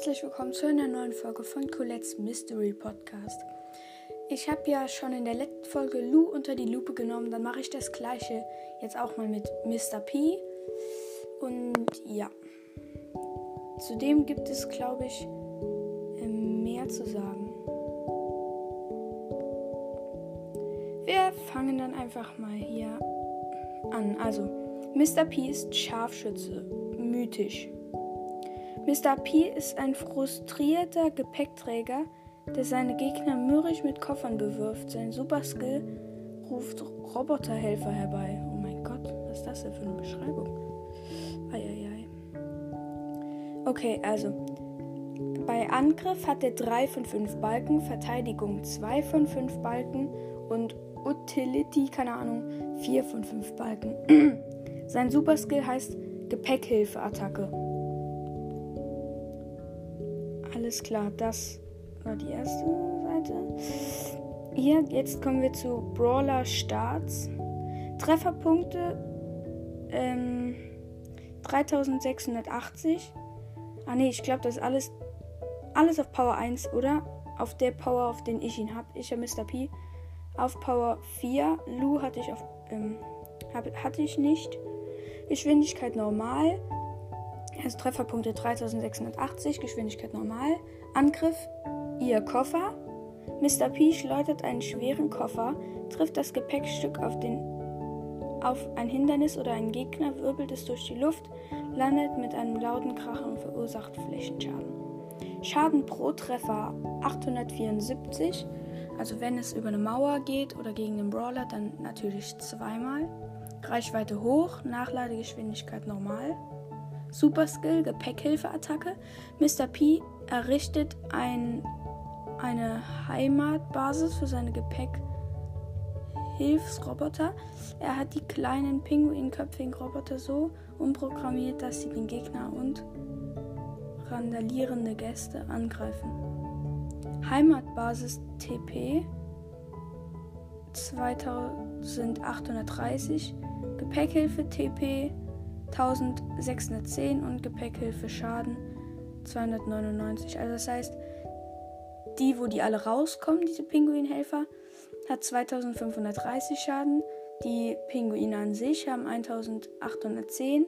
herzlich willkommen zu einer neuen Folge von Colette's Mystery Podcast. Ich habe ja schon in der letzten Folge Lou unter die Lupe genommen, dann mache ich das gleiche jetzt auch mal mit Mr. P. Und ja, zudem gibt es, glaube ich, ähm, mehr zu sagen. Wir fangen dann einfach mal hier an. Also, Mr. P ist Scharfschütze, mythisch. Mr. P ist ein frustrierter Gepäckträger, der seine Gegner mürrisch mit Koffern bewirft. Sein Superskill ruft Roboterhelfer herbei. Oh mein Gott, was ist das denn für eine Beschreibung? Eieiei. Okay, also. Bei Angriff hat er 3 von 5 Balken, Verteidigung 2 von 5 Balken und Utility, keine Ahnung, 4 von 5 Balken. Sein Superskill heißt Gepäckhilfe-Attacke. Alles klar, das war die erste Seite. Hier, jetzt kommen wir zu Brawler Starts. Trefferpunkte ähm, 3680. Ah ne, ich glaube, das ist alles, alles auf Power 1, oder? Auf der Power, auf den ich ihn habe. Ich habe Mr. P. Auf Power 4. Lu hatte ich auf. Ähm, hab, hatte ich nicht. Geschwindigkeit normal. Also Trefferpunkte 3680, Geschwindigkeit normal. Angriff, ihr Koffer. Mr. P schleudert einen schweren Koffer, trifft das Gepäckstück auf, den, auf ein Hindernis oder einen Gegner, wirbelt es durch die Luft, landet mit einem lauten Krachen und verursacht Flächenschaden. Schaden pro Treffer 874. Also wenn es über eine Mauer geht oder gegen den Brawler, dann natürlich zweimal. Reichweite hoch, Nachladegeschwindigkeit normal. Super Skill, Gepäckhilfeattacke. Mr. P errichtet ein, eine Heimatbasis für seine Gepäckhilfsroboter. Er hat die kleinen pinguinköpfigen Roboter so umprogrammiert, dass sie den Gegner und randalierende Gäste angreifen. Heimatbasis TP 2830, Gepäckhilfe TP 1610 und Gepäckhilfe Schaden 299. Also das heißt, die, wo die alle rauskommen, diese Pinguinhelfer, hat 2530 Schaden. Die Pinguine an sich haben 1810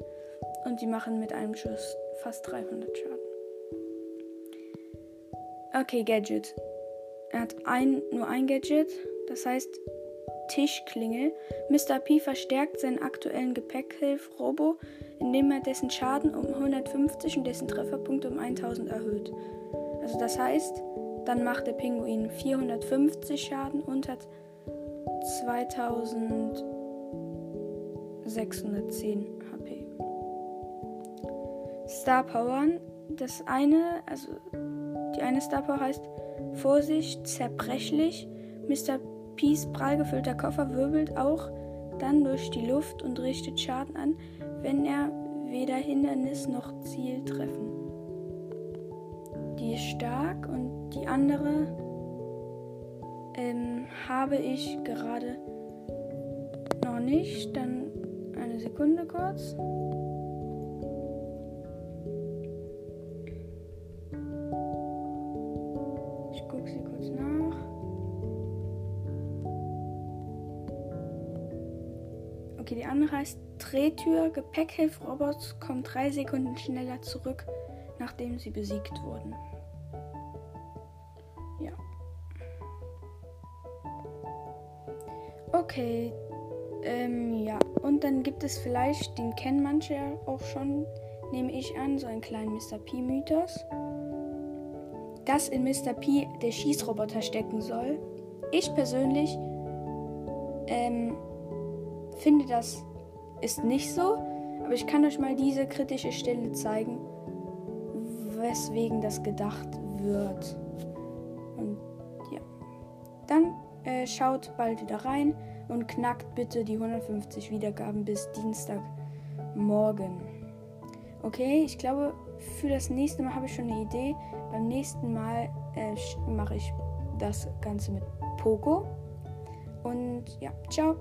und die machen mit einem Schuss fast 300 Schaden. Okay, Gadget. Er hat ein, nur ein Gadget, das heißt Tischklingel. Mr. P verstärkt seinen aktuellen Gepäckhilf-Robo, indem er dessen Schaden um 150 und dessen Trefferpunkte um 1000 erhöht. Also das heißt, dann macht der Pinguin 450 Schaden und hat 2610 HP. Star Powern. Das eine, also die eine Star Power heißt Vorsicht, zerbrechlich. Mr. Peace prall gefüllter Koffer wirbelt auch dann durch die Luft und richtet Schaden an, wenn er weder Hindernis noch Ziel treffen. Die ist stark und die andere ähm, habe ich gerade noch nicht. Dann eine Sekunde kurz. Okay, die andere heißt Drehtür. Gepäckhilfrobots kommen drei Sekunden schneller zurück, nachdem sie besiegt wurden. Ja. Okay. Ähm, ja. Und dann gibt es vielleicht, den kennen manche auch schon, nehme ich an, so einen kleinen Mr. P-Mythos. Dass in Mr. P der Schießroboter stecken soll. Ich persönlich ähm, finde, das ist nicht so. Aber ich kann euch mal diese kritische Stelle zeigen, weswegen das gedacht wird. Und ja. Dann äh, schaut bald wieder rein und knackt bitte die 150 Wiedergaben bis Dienstagmorgen. Okay, ich glaube, für das nächste Mal habe ich schon eine Idee. Beim nächsten Mal äh, mache ich das Ganze mit Poco. Und ja, ciao.